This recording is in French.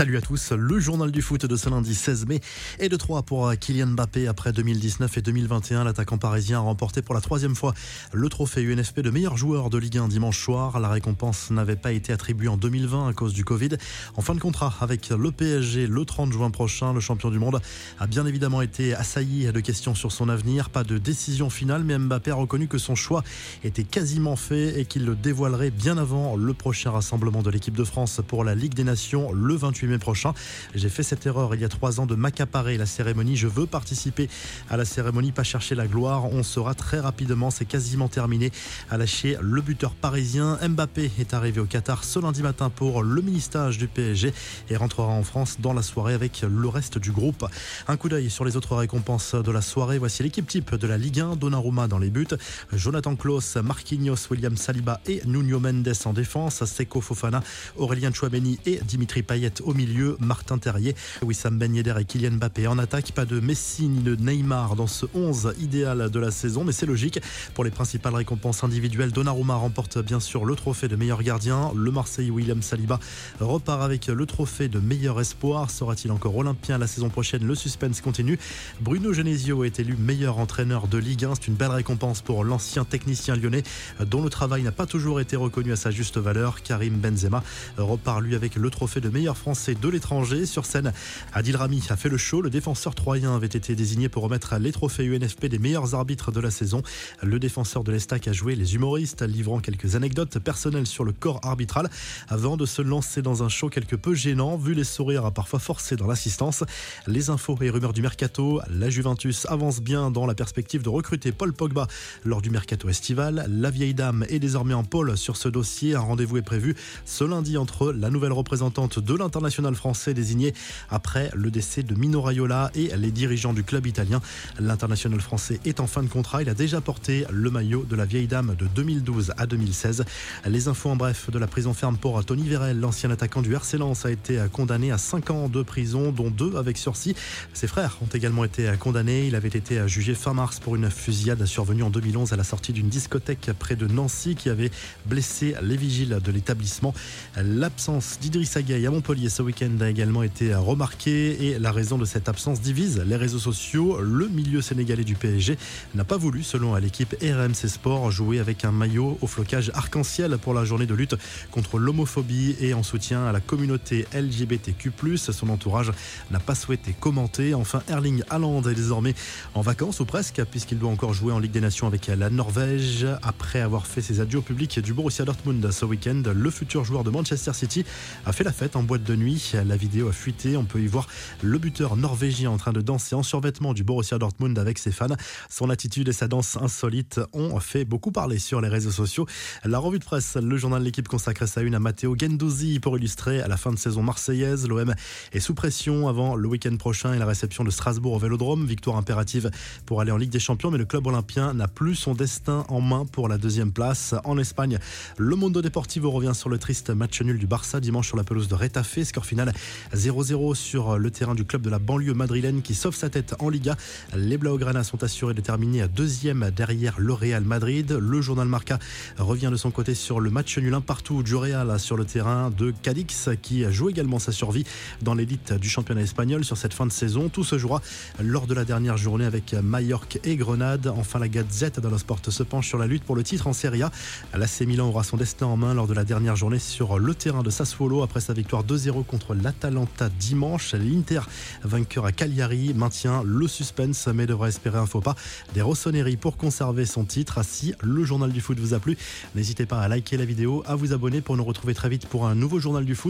Salut à tous, le journal du foot de ce lundi 16 mai et de 3 pour Kylian Mbappé après 2019 et 2021. L'attaquant parisien a remporté pour la troisième fois le trophée UNFP de meilleur joueur de Ligue 1 dimanche soir. La récompense n'avait pas été attribuée en 2020 à cause du Covid. En fin de contrat avec le PSG le 30 juin prochain, le champion du monde a bien évidemment été assailli de questions sur son avenir. Pas de décision finale, mais Mbappé a reconnu que son choix était quasiment fait et qu'il le dévoilerait bien avant le prochain rassemblement de l'équipe de France pour la Ligue des Nations le 28 mai prochain. J'ai fait cette erreur il y a trois ans de m'accaparer la cérémonie. Je veux participer à la cérémonie, pas chercher la gloire. On sera très rapidement, c'est quasiment terminé, à lâcher le buteur parisien. Mbappé est arrivé au Qatar ce lundi matin pour le ministère du PSG et rentrera en France dans la soirée avec le reste du groupe. Un coup d'œil sur les autres récompenses de la soirée. Voici l'équipe type de la Ligue 1. Donnarumma dans les buts, Jonathan Klaus, Marquinhos, William Saliba et Nuno Mendes en défense, Seko Fofana, Aurélien Chouameni et Dimitri Payet au milieu, Martin Terrier, Wissam Ben et Kylian Mbappé en attaque. Pas de Messi ni de Neymar dans ce 11 idéal de la saison, mais c'est logique. Pour les principales récompenses individuelles, Donnarumma remporte bien sûr le trophée de meilleur gardien. Le Marseille William Saliba repart avec le trophée de meilleur espoir. Sera-t-il encore olympien la saison prochaine? Le suspense continue. Bruno Genesio est élu meilleur entraîneur de Ligue 1. C'est une belle récompense pour l'ancien technicien lyonnais dont le travail n'a pas toujours été reconnu à sa juste valeur. Karim Benzema repart lui avec le trophée de meilleur français de l'étranger. Sur scène, Adil Rami a fait le show. Le défenseur troyen avait été désigné pour remettre les trophées UNFP des meilleurs arbitres de la saison. Le défenseur de l'Estac a joué les humoristes, livrant quelques anecdotes personnelles sur le corps arbitral avant de se lancer dans un show quelque peu gênant, vu les sourires parfois forcés dans l'assistance. Les infos et rumeurs du mercato. La Juventus avance bien dans la perspective de recruter Paul Pogba lors du mercato estival. La vieille dame est désormais en pôle sur ce dossier. Un rendez-vous est prévu ce lundi entre la nouvelle représentante de l'international français désigné après le décès de Mino Raiola et les dirigeants du club italien. L'international français est en fin de contrat. Il a déjà porté le maillot de la vieille dame de 2012 à 2016. Les infos en bref de la prison ferme pour Tony Vérel, l'ancien attaquant du RC Lens, a été condamné à 5 ans de prison, dont 2 avec sursis. Ses frères ont également été condamnés. Il avait été jugé fin mars pour une fusillade survenue en 2011 à la sortie d'une discothèque près de Nancy qui avait blessé les vigiles de l'établissement. L'absence d'Idriss Gueye à Montpellier ce week-end a également été remarqué et la raison de cette absence divise les réseaux sociaux. Le milieu sénégalais du PSG n'a pas voulu, selon l'équipe RMC Sport, jouer avec un maillot au flocage arc-en-ciel pour la journée de lutte contre l'homophobie et en soutien à la communauté LGBTQ+. Son entourage n'a pas souhaité commenter. Enfin, Erling Haaland est désormais en vacances ou presque puisqu'il doit encore jouer en Ligue des Nations avec la Norvège. Après avoir fait ses adieux au public du Borussia Dortmund ce week-end, le futur joueur de Manchester City a fait la fête en boîte de nuit la vidéo a fuité. On peut y voir le buteur norvégien en train de danser en survêtement du Borussia Dortmund avec ses fans. Son attitude et sa danse insolite ont fait beaucoup parler sur les réseaux sociaux. La revue de presse, le journal de l'équipe consacre sa une à Matteo Gendouzi pour illustrer à la fin de saison marseillaise. L'OM est sous pression avant le week-end prochain et la réception de Strasbourg au Vélodrome. Victoire impérative pour aller en Ligue des Champions, mais le club olympien n'a plus son destin en main pour la deuxième place. En Espagne, le Mundo Deportivo revient sur le triste match nul du Barça dimanche sur la pelouse de Retafe final 0-0 sur le terrain du club de la banlieue madrilène qui sauve sa tête en Liga. Les Blaugrana sont assurés de terminer à deuxième derrière le Real Madrid. Le journal Marca revient de son côté sur le match nul un partout du Real sur le terrain de Cadix qui joue également sa survie dans l'élite du championnat espagnol sur cette fin de saison. Tout se jouera lors de la dernière journée avec Mallorca et Grenade. Enfin, la Gazette le sport se penche sur la lutte pour le titre en Serie A. L'AC Milan aura son destin en main lors de la dernière journée sur le terrain de Sassuolo après sa victoire 2-0 contre l'Atalanta dimanche. L'Inter, vainqueur à Cagliari, maintient le suspense mais devra espérer un faux pas des Rossoneri pour conserver son titre. Si le journal du foot vous a plu, n'hésitez pas à liker la vidéo, à vous abonner pour nous retrouver très vite pour un nouveau journal du foot.